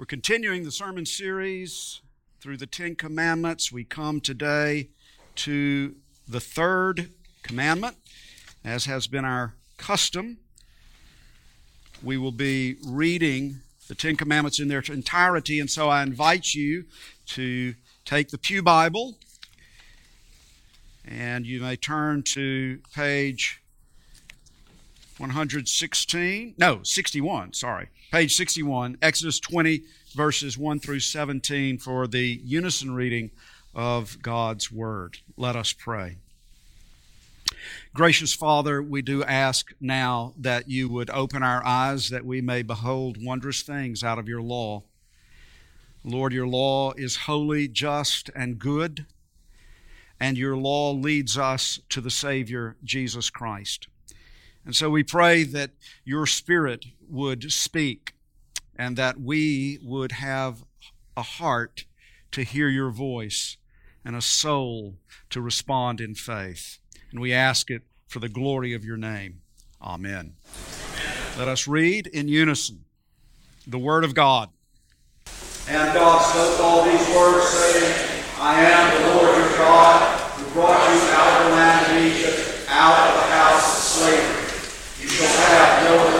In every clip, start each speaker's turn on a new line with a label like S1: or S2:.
S1: We're continuing the sermon series through the Ten Commandments. We come today to the third commandment, as has been our custom. We will be reading the Ten Commandments in their entirety, and so I invite you to take the Pew Bible and you may turn to page 116, no, 61, sorry page 61, Exodus 20, verses 1 through 17, for the unison reading of God's Word. Let us pray. Gracious Father, we do ask now that you would open our eyes that we may behold wondrous things out of your law. Lord, your law is holy, just, and good, and your law leads us to the Savior, Jesus Christ. And so we pray that your Spirit would speak and that we would have a heart to hear your voice and a soul to respond in faith. And we ask it for the glory of your name. Amen. Let us read in unison the Word of God.
S2: And God spoke all these words, saying, I am the Lord your God, who brought you out of the land of Egypt, out of the house of slavery. You shall have no other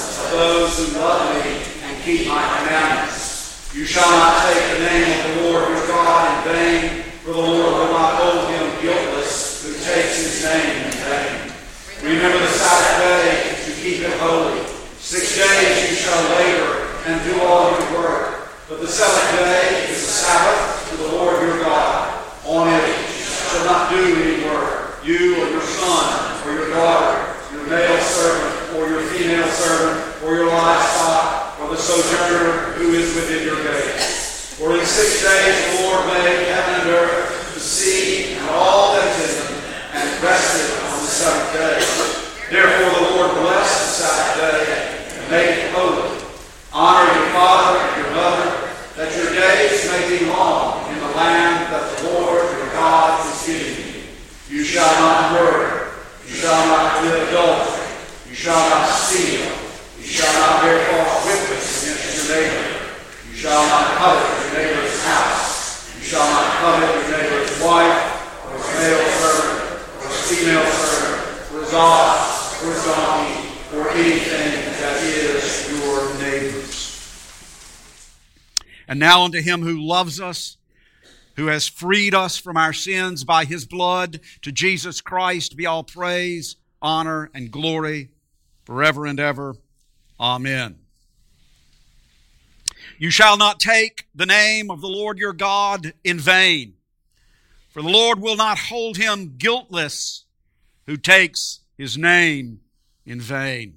S2: those who love me and keep my commandments. You shall not take the name of the Lord your God in vain, for the Lord will not hold him guiltless who takes his name in vain. Remember the Sabbath day to keep it holy. Six days you shall labor and do all your work, but the seventh day is the Sabbath to the Lord your God. On it you shall not do any work, you or your son or your daughter, your male servant, or your female servant, or your livestock, or the sojourner who is within your gates. For in six days the Lord made heaven and earth, the sea, and all that is in them, and rested on the seventh day. Therefore the Lord blessed the Sabbath day and made it holy. Honor your father and your mother, that your days may be long in the land that the Lord your God is giving you. You shall not murder. You shall not commit adultery. You shall not steal. You shall not bear false witness against your neighbor. You shall not covet your neighbor's house. You shall not covet your neighbor's wife, or his male servant, or his female servant, or his ox, or his donkey, or anything that is your neighbor's.
S1: Unto him who loves us who has freed us from our sins by his blood. To Jesus Christ be all praise, honor, and glory forever and ever. Amen. You shall not take the name of the Lord your God in vain, for the Lord will not hold him guiltless who takes his name in vain.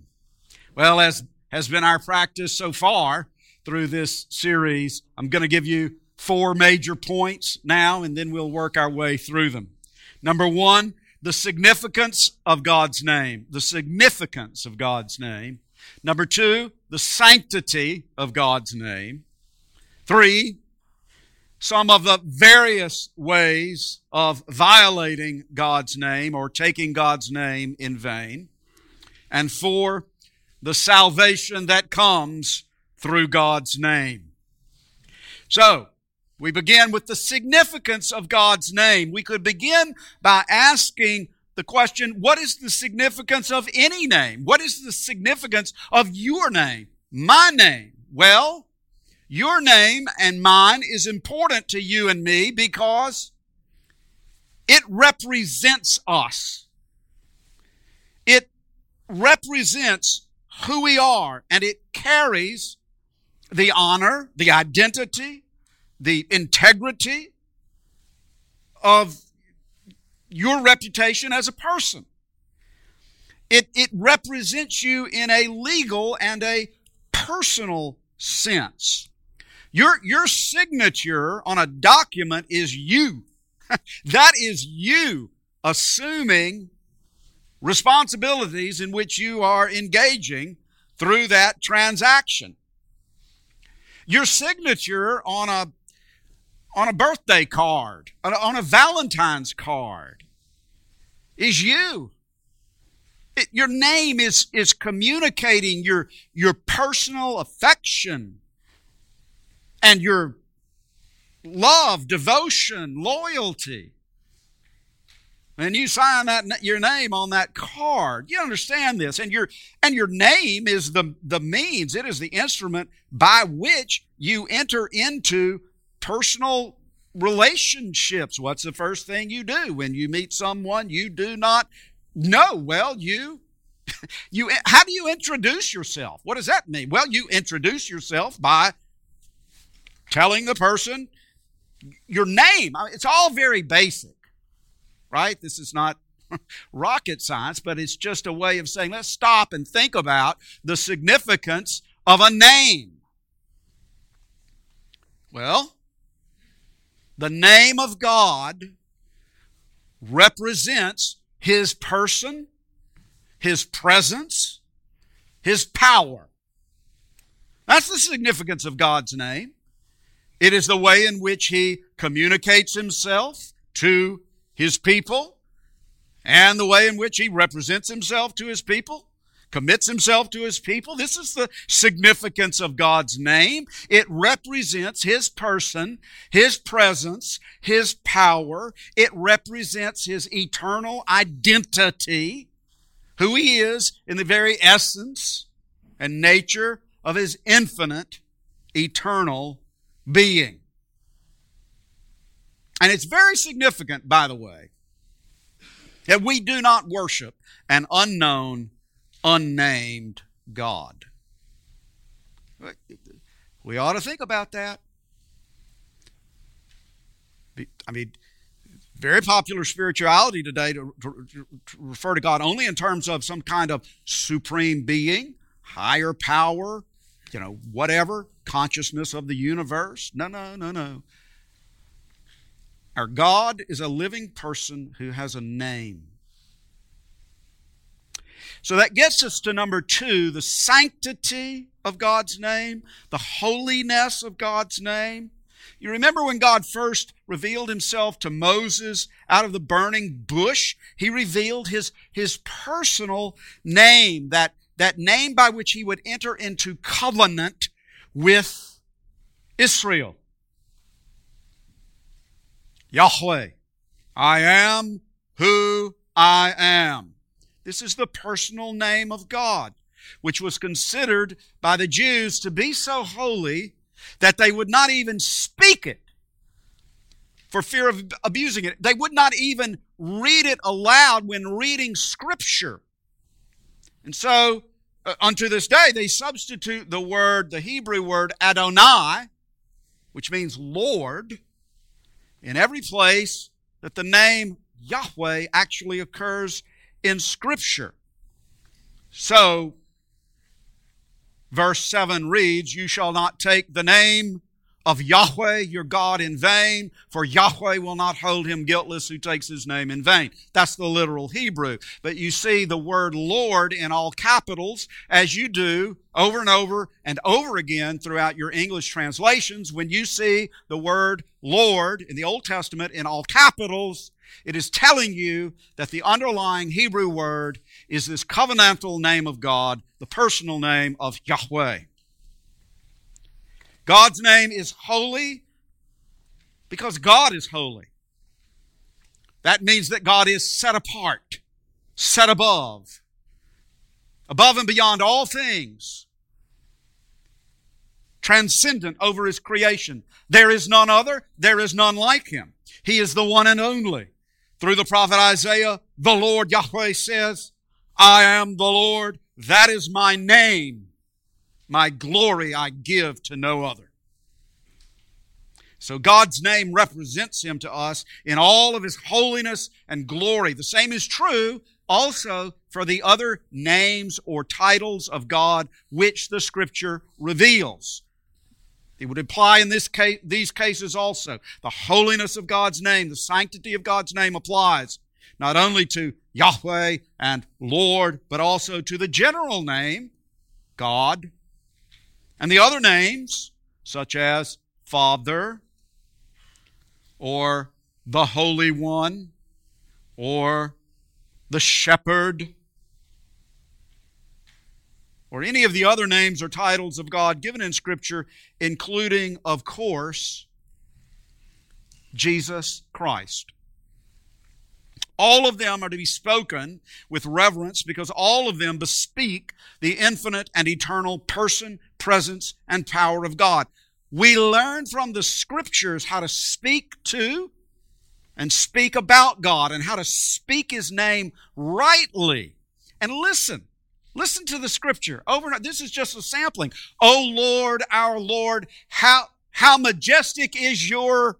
S1: Well, as has been our practice so far through this series, I'm going to give you four major points now, and then we'll work our way through them. Number one, the significance of God's name. The significance of God's name. Number two, the sanctity of God's name. Three, some of the various ways of violating God's name or taking God's name in vain. And four, the salvation that comes through God's name. So, we begin with the significance of God's name. We could begin by asking the question, what is the significance of any name? What is the significance of your name? My name? Well, your name and mine is important to you and me because it represents us. It represents who we are and it carries the honor, the identity, the integrity of your reputation as a person. It, it represents you in a legal and a personal sense. Your, your signature on a document is you. that is you assuming responsibilities in which you are engaging through that transaction. Your signature on a on a birthday card, on a Valentine's card, is you. It, your name is, is communicating your, your personal affection and your love, devotion, loyalty. And you sign that your name on that card. You understand this. And your and your name is the, the means, it is the instrument by which you enter into personal relationships. What's the first thing you do when you meet someone you do not know? Well, you you how do you introduce yourself? What does that mean? Well, you introduce yourself by telling the person your name. It's all very basic, right? This is not rocket science, but it's just a way of saying, let's stop and think about the significance of a name. Well, the name of God represents His person, His presence, His power. That's the significance of God's name. It is the way in which he communicates himself to his people and the way in which he represents himself to his people, commits himself to his people. This is the significance of God's name. It represents his person, his presence, his power. It represents his eternal identity, who he is in the very essence and nature of his infinite, eternal being. And it's very significant, by the way, that we do not worship an unknown, unnamed God. We ought to think about that. I mean, very popular spirituality today to, to, to, refer to God only in terms of some kind of supreme being, higher power, you know, whatever consciousness of the universe. No, no, no, no. Our God is a living person who has a name. So that gets us to number two the sanctity of God's name, the holiness of God's name. You remember when God first revealed himself to Moses out of the burning bush? He revealed his, his personal name, that, that name by which he would enter into covenant with Israel. Yahweh, I am who I am. This is the personal name of God, which was considered by the Jews to be so holy that they would not even speak it for fear of abusing it. They would not even read it aloud when reading Scripture. And so uh, unto this day, they substitute the word, the Hebrew word Adonai, which means Lord, in every place that the name Yahweh actually occurs in Scripture. So, verse 7 reads, You shall not take the name of Yahweh your God in vain, for Yahweh will not hold him guiltless who takes his name in vain. That's the literal Hebrew. But you see the word Lord in all capitals as you do over and over and over again throughout your English translations. When you see the word Lord in the Old Testament in all capitals, it is telling you that the underlying Hebrew word is this covenantal name of God, the personal name of Yahweh. God's name is holy because God is holy. That means that God is set apart, set above, above and beyond all things, transcendent over his creation. There is none other, there is none like him. He is the one and only. Through the prophet Isaiah, the Lord Yahweh says, I am the Lord, that is my name. My glory I give to no other. So God's name represents Him to us in all of His holiness and glory. The same is true also for the other names or titles of God which the Scripture reveals. It would apply in this case, these cases also. The holiness of God's name, the sanctity of God's name applies not only to Yahweh and Lord, but also to the general name, God, and the other names, such as Father, or the Holy One, or the Shepherd, or any of the other names or titles of God given in Scripture, including, of course, Jesus Christ. All of them are to be spoken with reverence because all of them bespeak the infinite and eternal person, presence, and power of God. We learn from the scriptures how to speak to and speak about God and how to speak His name rightly. And listen, listen to the scripture over and. This is just a sampling. Oh Lord, our Lord, how, how majestic is your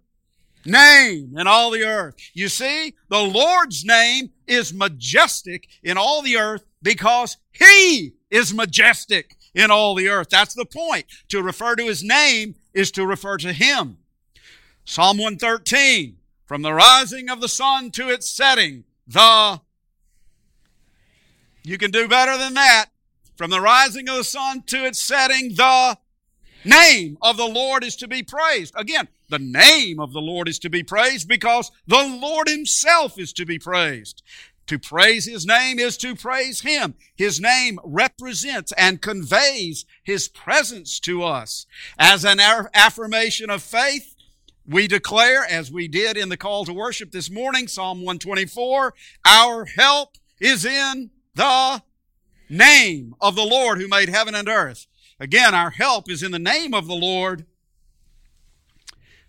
S1: name in all the earth. You see, the Lord's name is majestic in all the earth because He is majestic in all the earth. That's the point. To refer to His name is to refer to Him. Psalm 113, from the rising of the sun to its setting, the you can do better than that. From the rising of the sun to its setting, the name of the Lord is to be praised. Again, the name of the Lord is to be praised because the Lord Himself is to be praised. To praise His name is to praise Him. His name represents and conveys His presence to us. As an affirmation of faith, we declare, as we did in the call to worship this morning, Psalm 124, our help is in the name of the Lord who made heaven and earth. Again, our help is in the name of the Lord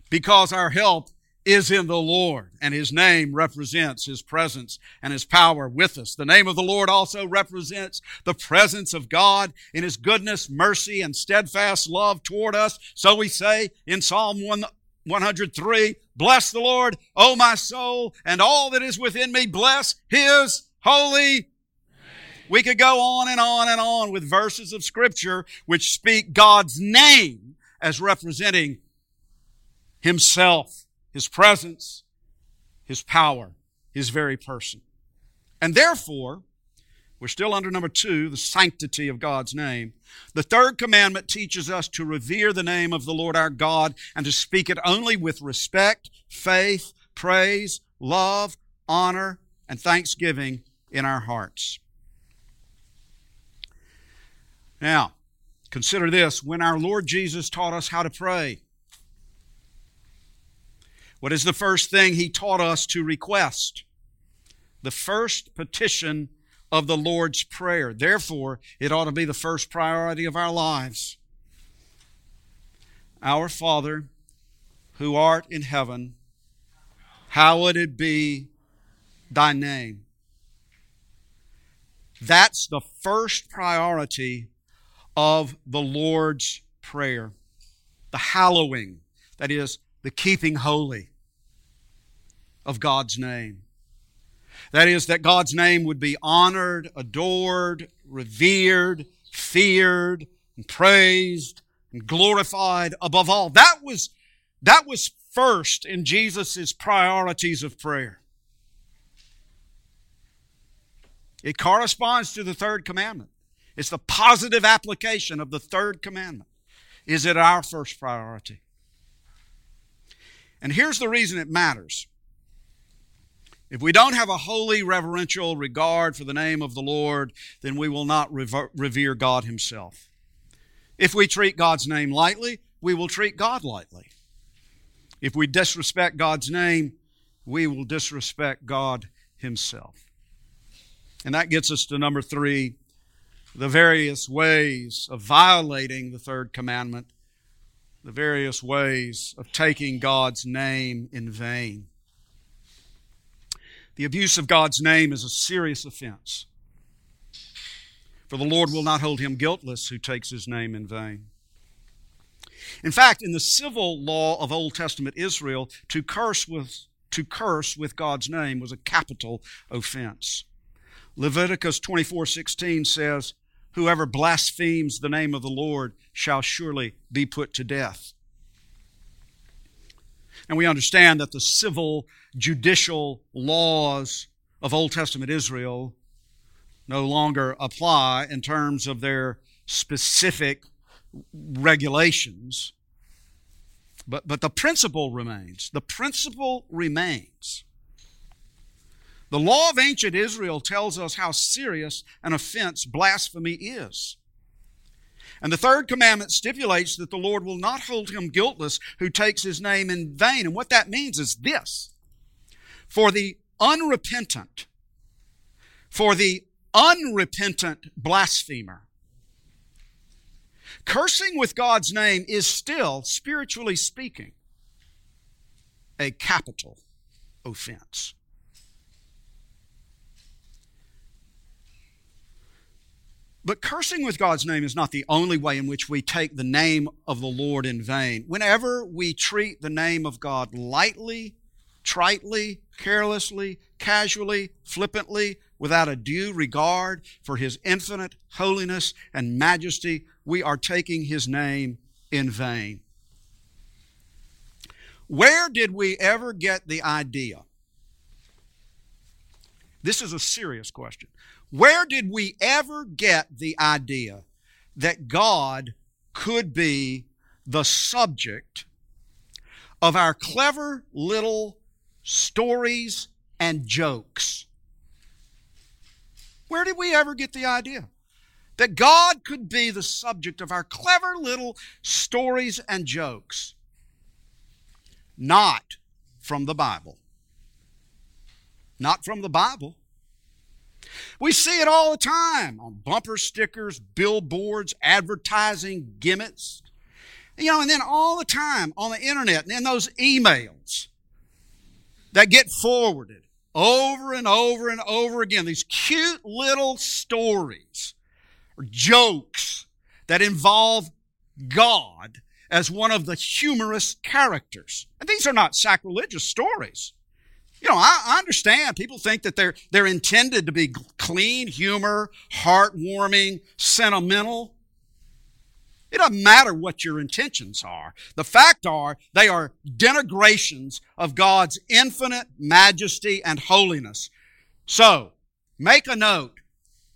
S1: because our help is in the Lord, and His name represents His presence and His power with us. The name of the Lord also represents the presence of God in His goodness, mercy, and steadfast love toward us. So we say in Psalm 1, 103, Bless the Lord, O my soul, and all that is within me, bless His holy we could go on and on and on with verses of scripture which speak God's name as representing Himself, His presence, His power, His very person. And therefore, we're still under number two, the sanctity of God's name. The third commandment teaches us to revere the name of the Lord our God and to speak it only with respect, faith, praise, love, honor, and thanksgiving in our hearts. Now, consider this when our Lord Jesus taught us how to pray, what is the first thing he taught us to request? The first petition of the Lord's Prayer. Therefore, it ought to be the first priority of our lives. Our Father, who art in heaven, hallowed it be thy name. That's the first priority of the Lord's Prayer. The hallowing, that is, the keeping holy of God's name. That is, that God's name would be honored, adored, revered, feared, and praised, and glorified above all. That was, that was first in Jesus' priorities of prayer. It corresponds to the third commandment. It's the positive application of the third commandment. Is it our first priority? And here's the reason it matters. If we don't have a holy, reverential regard for the name of the Lord, then we will not revere God Himself. If we treat God's name lightly, we will treat God lightly. If we disrespect God's name, we will disrespect God Himself. And that gets us to number three the various ways of violating the third commandment, the various ways of taking God's name in vain. The abuse of God's name is a serious offense. For the Lord will not hold him guiltless who takes his name in vain. In fact, in the civil law of Old Testament Israel, to curse with, to curse with God's name was a capital offense. Leviticus 24:16 says, Whoever blasphemes the name of the Lord shall surely be put to death. And we understand that the civil judicial laws of Old Testament Israel no longer apply in terms of their specific regulations. But, but the principle remains. The principle remains. The law of ancient Israel tells us how serious an offense blasphemy is. And the third commandment stipulates that the Lord will not hold him guiltless who takes his name in vain. And what that means is this for the unrepentant, for the unrepentant blasphemer, cursing with God's name is still, spiritually speaking, a capital offense. But cursing with God's name is not the only way in which we take the name of the Lord in vain. Whenever we treat the name of God lightly, tritely, carelessly, casually, flippantly, without a due regard for His infinite holiness and majesty, we are taking His name in vain. Where did we ever get the idea? This is a serious question. Where did we ever get the idea that God could be the subject of our clever little stories and jokes? Where did we ever get the idea? That God could be the subject of our clever little stories and jokes. Not from the Bible. Not from the Bible. We see it all the time on bumper stickers, billboards, advertising gimmicks. You know, and then all the time on the internet and in those emails that get forwarded over and over and over again. These cute little stories or jokes that involve God as one of the humorous characters. And these are not sacrilegious stories. You know, I, I, understand people think that they're, they're intended to be clean humor, heartwarming, sentimental. It doesn't matter what your intentions are. The fact are, they are denigrations of God's infinite majesty and holiness. So, make a note.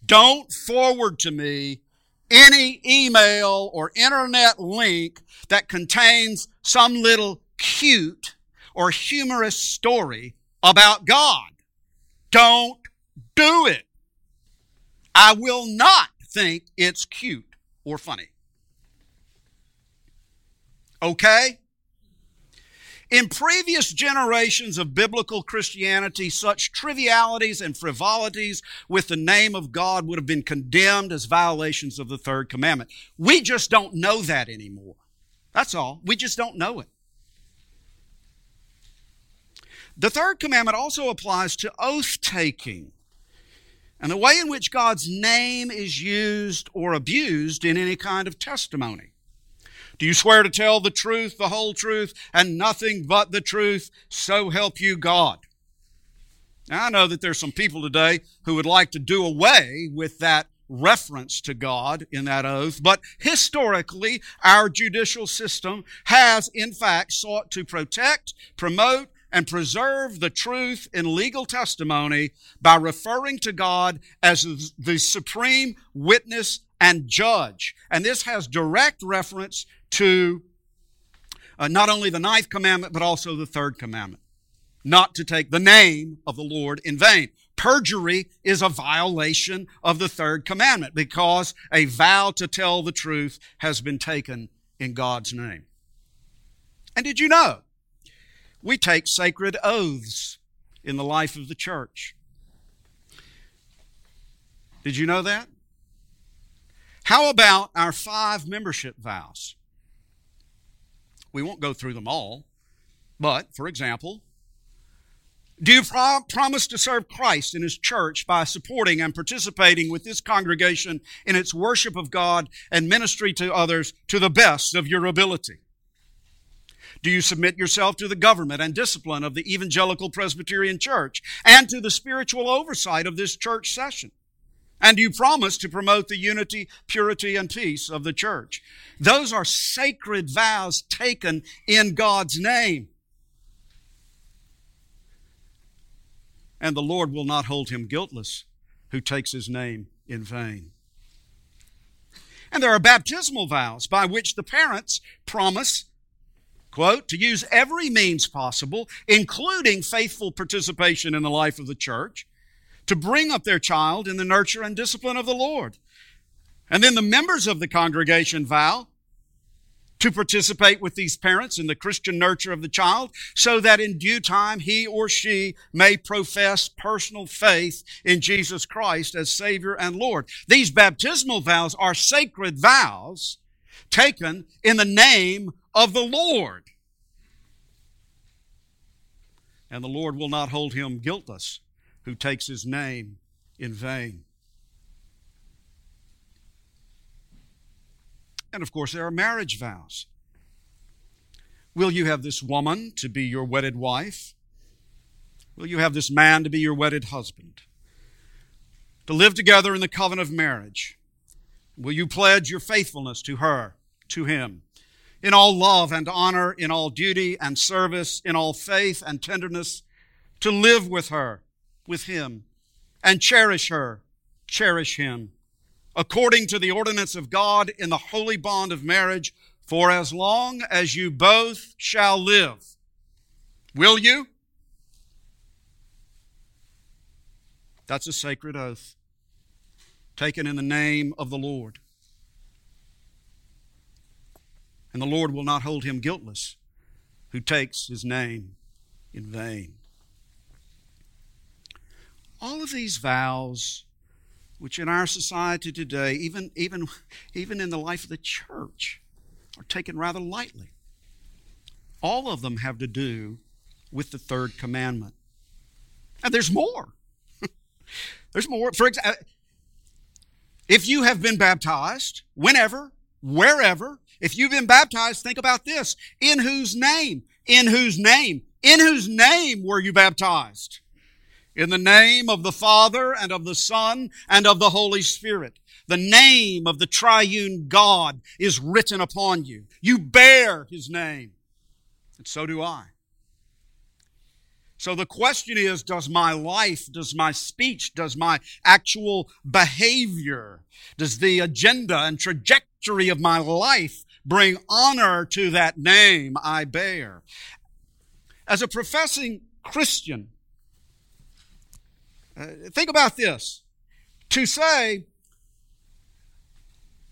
S1: Don't forward to me any email or internet link that contains some little cute or humorous story about God. Don't do it. I will not think it's cute or funny. Okay? In previous generations of biblical Christianity, such trivialities and frivolities with the name of God would have been condemned as violations of the third commandment. We just don't know that anymore. That's all. We just don't know it. The third commandment also applies to oath taking and the way in which God's name is used or abused in any kind of testimony. Do you swear to tell the truth, the whole truth, and nothing but the truth? So help you God. Now, I know that there's some people today who would like to do away with that reference to God in that oath, but historically, our judicial system has, in fact, sought to protect, promote, and preserve the truth in legal testimony by referring to God as the supreme witness and judge. And this has direct reference to uh, not only the ninth commandment, but also the third commandment not to take the name of the Lord in vain. Perjury is a violation of the third commandment because a vow to tell the truth has been taken in God's name. And did you know we take sacred oaths in the life of the church. Did you know that? How about our five membership vows? We won't go through them all, but for example, do you pro- promise to serve Christ in His church by supporting and participating with this congregation in its worship of God and ministry to others to the best of your ability? Do you submit yourself to the government and discipline of the Evangelical Presbyterian Church and to the spiritual oversight of this church session? And do you promise to promote the unity, purity, and peace of the church? Those are sacred vows taken in God's name. And the Lord will not hold him guiltless who takes his name in vain. And there are baptismal vows by which the parents promise quote, to use every means possible, including faithful participation in the life of the church, to bring up their child in the nurture and discipline of the Lord. And then the members of the congregation vow to participate with these parents in the Christian nurture of the child so that in due time he or she may profess personal faith in Jesus Christ as Savior and Lord. These baptismal vows are sacred vows taken in the name of the Lord. And the Lord will not hold him guiltless who takes his name in vain. And of course, there are marriage vows. Will you have this woman to be your wedded wife? Will you have this man to be your wedded husband? To live together in the covenant of marriage? Will you pledge your faithfulness to her, to him, in all love and honor, in all duty and service, in all faith and tenderness, to live with her, with him, and cherish her, cherish him, according to the ordinance of God in the holy bond of marriage for as long as you both shall live. Will you? That's a sacred oath taken in the name of the Lord. And the Lord will not hold him guiltless who takes his name in vain. All of these vows which in our society today, even, even, even in the life of the church, are taken rather lightly. All of them have to do with the third commandment. And there's more. there's more. For example, if you have been baptized, whenever, wherever, if you've been baptized, think about this. In whose name? In whose name? In whose name were you baptized? In the name of the Father and of the Son and of the Holy Spirit. The name of the triune God is written upon you. You bear His name. And so do I. So the question is, does my life, does my speech, does my actual behavior, does the agenda and trajectory of my life bring honor to that name I bear? As a professing Christian, uh, think about this. To say,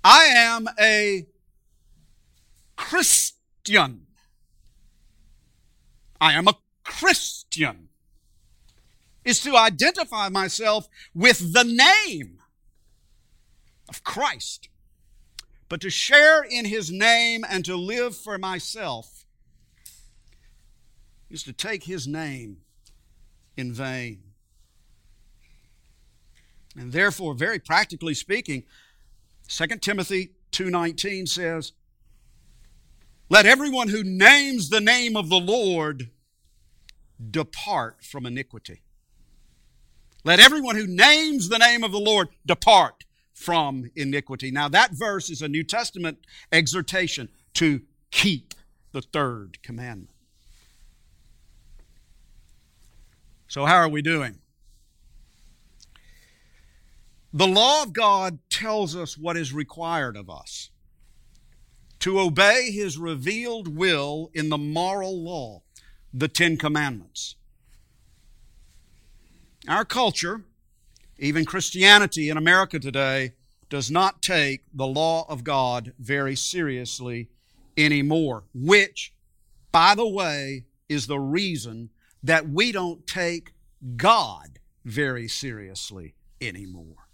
S1: I am a Christian. I am a Christian. Is to identify myself with the name of Christ. But to share in his name and to live for myself is to take his name in vain. And therefore, very practically speaking, 2 Timothy 2:19 says, "Let everyone who names the name of the Lord depart from iniquity." Let everyone who names the name of the Lord depart from iniquity. Now, that verse is a New Testament exhortation to keep the third commandment. So, how are we doing? The law of God tells us what is required of us to obey His revealed will in the moral law, the Ten Commandments. Our culture, even Christianity in America today, does not take the law of God very seriously anymore, which, by the way, is the reason that we don't take God very seriously anymore.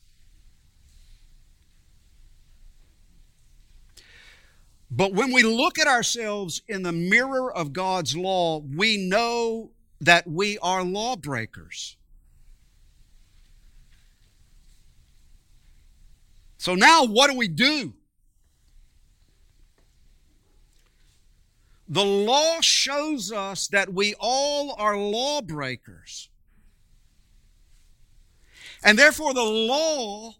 S1: But when we look at ourselves in the mirror of God's law, we know that we are lawbreakers. So now what do we do? The law shows us that we all are lawbreakers. And therefore, the law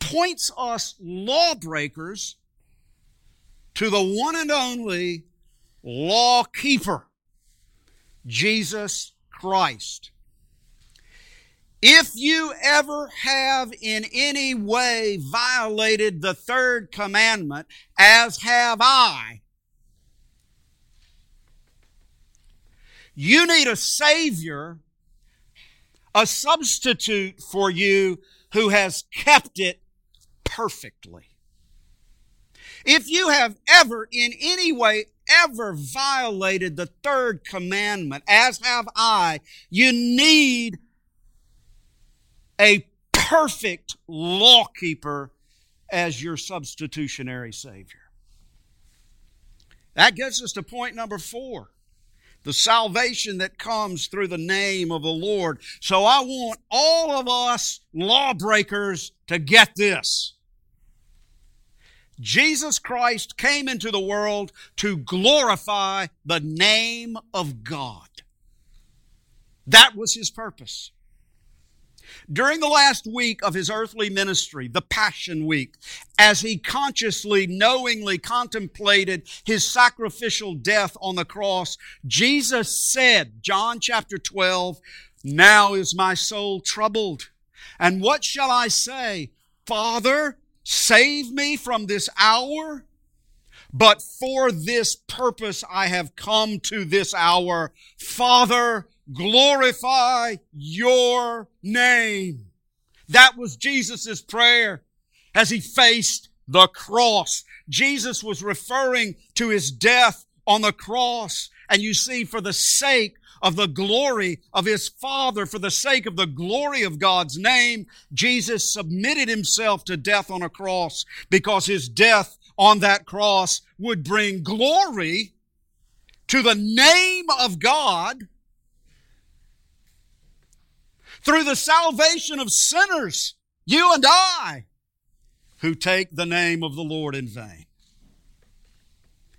S1: points us lawbreakers to the one and only law keeper, Jesus Christ. If you ever have in any way violated the third commandment, as have I, you need a Savior, a substitute for you who has kept it perfectly. If you have ever in any way ever violated the third commandment, as have I, you need a perfect lawkeeper as your substitutionary Savior. That gets us to point number four the salvation that comes through the name of the Lord. So I want all of us lawbreakers to get this. Jesus Christ came into the world to glorify the name of God. That was his purpose. During the last week of his earthly ministry, the Passion Week, as he consciously, knowingly contemplated his sacrificial death on the cross, Jesus said, John chapter 12, Now is my soul troubled. And what shall I say? Father, Save me from this hour. But for this purpose I have come to this hour. Father, glorify your name. That was Jesus' prayer as he faced the cross. Jesus was referring to his death on the cross. And you see, for the sake of the glory of his Father, for the sake of the glory of God's name, Jesus submitted himself to death on a cross because his death on that cross would bring glory to the name of God through the salvation of sinners, you and I, who take the name of the Lord in vain.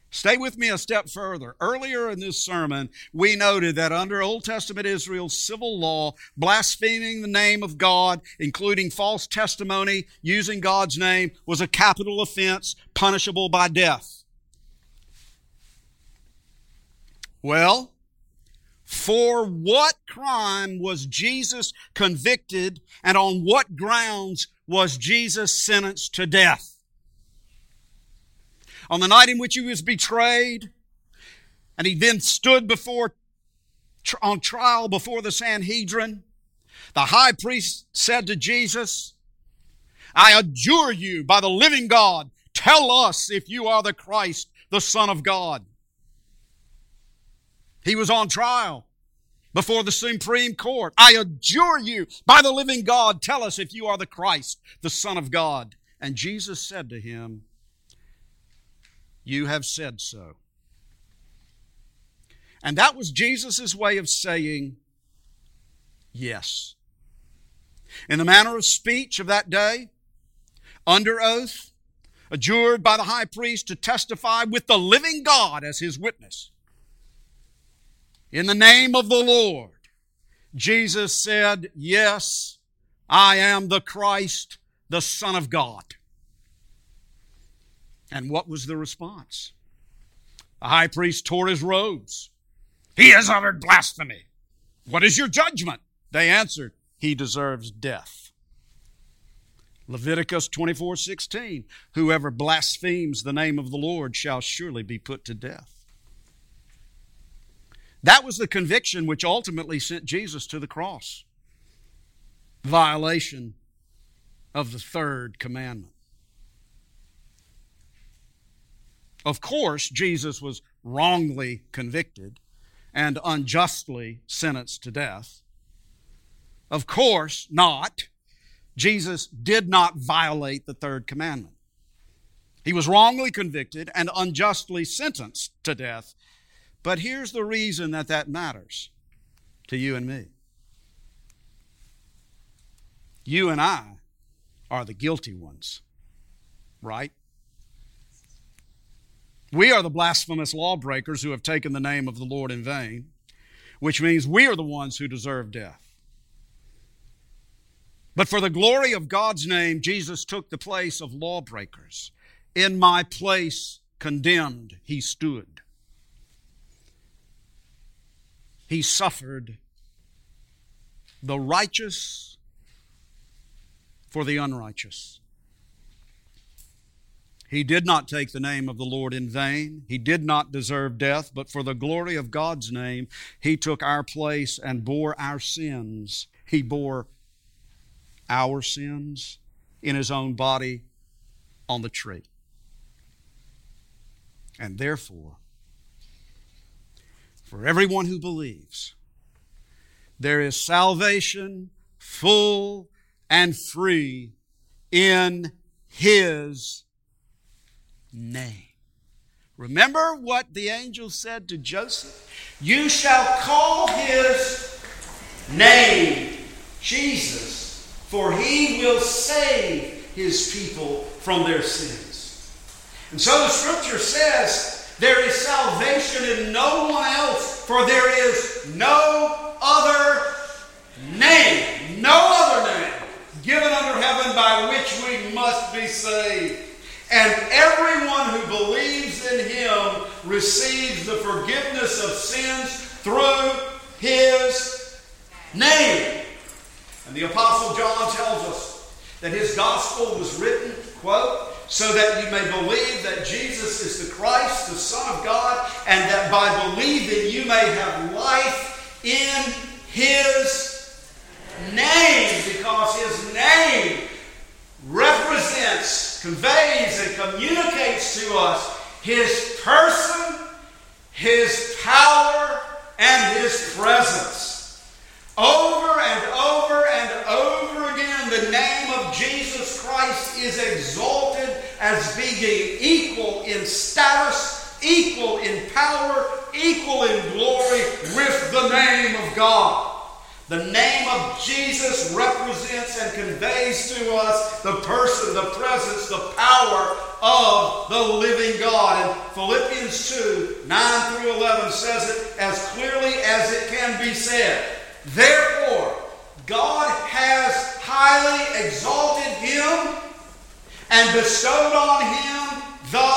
S1: Stay with me a step further. Earlier in this sermon, we noted that under Old Testament Israel's civil law, blaspheming the name of God, including false testimony using God's name, was a capital offense punishable by death. Well, for what crime was Jesus convicted and on what grounds was Jesus sentenced to death? on the night in which he was betrayed, and he then stood before on trial before the Sanhedrin, the high priest said to Jesus, I adjure you by the living God, tell us if you are the Christ, the Son of God. He was on trial before the Supreme Court. I adjure you by the living God, tell us if you are the Christ, the Son of God. And Jesus said to him, you have said so. And that was Jesus' way of saying yes. In the manner of speech of that day, under oath, adjured by the high priest to testify with the living God as his witness. In the name of the Lord, Jesus said, Yes, I am the Christ, the Son of God. And what was the response? The high priest tore his robes. He has uttered blasphemy. What is your judgment? They answered, He deserves death. Leviticus 24 16. Whoever blasphemes the name of the Lord shall surely be put to death. That was the conviction which ultimately sent Jesus to the cross. Violation of the third commandment. Of course, Jesus was wrongly convicted and unjustly sentenced to death. Of course not. Jesus did not violate the third commandment. He was wrongly convicted and unjustly sentenced to death. But here's the reason that that matters to you and me. You and I are the guilty ones, right? We are the blasphemous lawbreakers who have taken the name of the Lord in vain, which means we are the ones who deserve death. But for the glory of God's name, Jesus took the place of lawbreakers. In my place, condemned, he stood. He suffered the righteous for the unrighteous. He did not take the name of the Lord in vain. He did not deserve death, but for the glory of God's name, He took our place and bore our sins. He bore our sins in His own body on the tree. And therefore, for everyone who believes, there is salvation full and free in His name. Remember what the angel said to Joseph? You shall call his name Jesus, for he will save his people from their sins. And so the scripture says there is salvation in no one else, for there is no other name, no other name given under heaven by which we must be saved. And everyone who believes in him receives the forgiveness of sins through his name. And the Apostle John tells us that his gospel was written, quote, so that you may believe that Jesus is the Christ, the Son of God, and that by believing you may have life in his name, because his name represents, conveys, and communicates to us His person, His power, and His presence. Over and over and over again, the name of Jesus Christ is exalted as being equal in status, equal in power, equal in glory with the name of God. The name of Jesus represents and conveys to us the person, the presence, the power of the living God. And Philippians 2 9 through 11 says it as clearly as it can be said. Therefore, God has highly exalted him and bestowed on him the,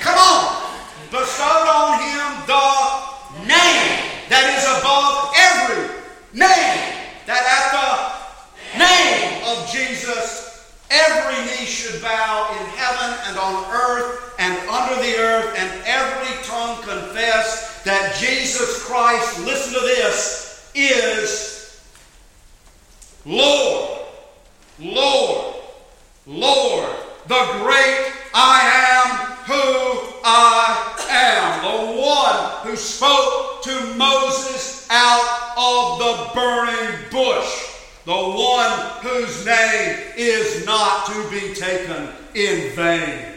S1: come on, bestowed on him the name that is above every name. That at the name of Jesus, every knee should bow in heaven and on earth and under the earth, and every tongue confess that Jesus Christ, listen to this, is Lord, Lord, Lord, the great I am who I am, the one who spoke to Moses out of the burning bush, the one whose name is not to be taken in vain.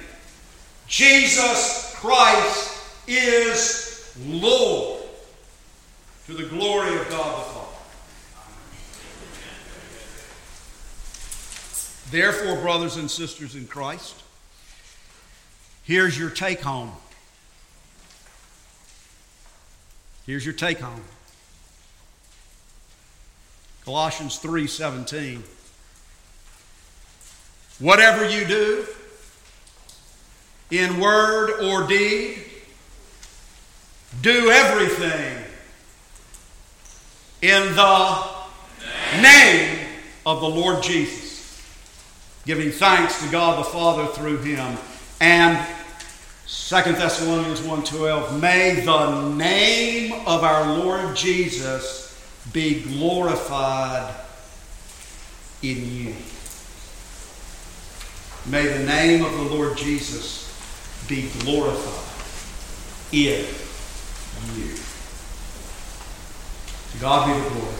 S1: Jesus Christ is Lord to the glory of God the Father. Therefore, brothers and sisters in Christ, here's your take home. Here's your take home. Colossians 3:17. Whatever you do, in word or deed, do everything in the name of the Lord Jesus, giving thanks to God the Father through him. And 2 Thessalonians 1:12, may the name of our Lord Jesus be glorified in you. May the name of the Lord Jesus be glorified in you. To God be the glory.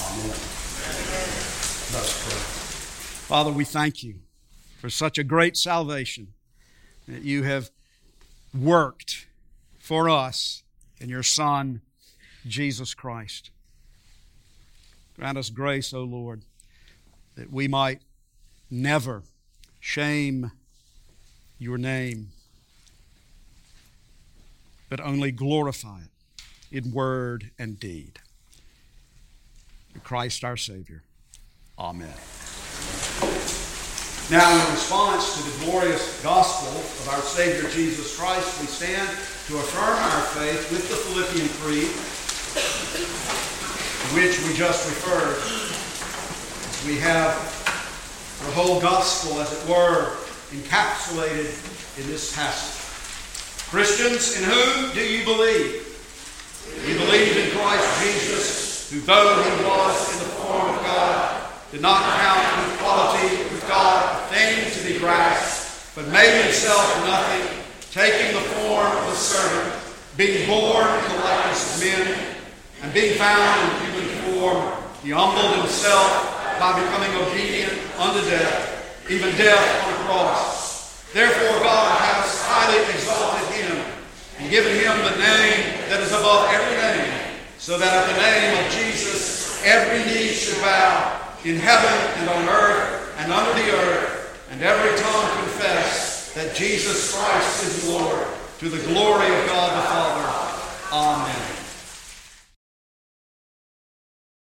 S1: Amen. Let's pray. Father, we thank you for such a great salvation that you have worked for us in your Son, Jesus Christ. Grant us grace, O Lord, that we might never shame your name, but only glorify it in word and deed. Christ our Savior. Amen. Now, in response to the glorious gospel of our Savior Jesus Christ, we stand to affirm our faith with the Philippian Creed. which we just referred. We have the whole gospel, as it were, encapsulated in this passage. Christians, in whom do you believe? You believe in Christ Jesus, who though he was in the form of God, did not count equality God a thing to be grasped, but made himself nothing, taking the form of a servant, being born in the likeness of men, and being found in human form, he humbled himself by becoming obedient unto death, even death on a cross. Therefore God has highly exalted him and given him the name that is above every name, so that at the name of Jesus every knee should bow in heaven and on earth and under the earth, and every tongue confess that Jesus Christ is Lord, to the glory of God the Father. Amen.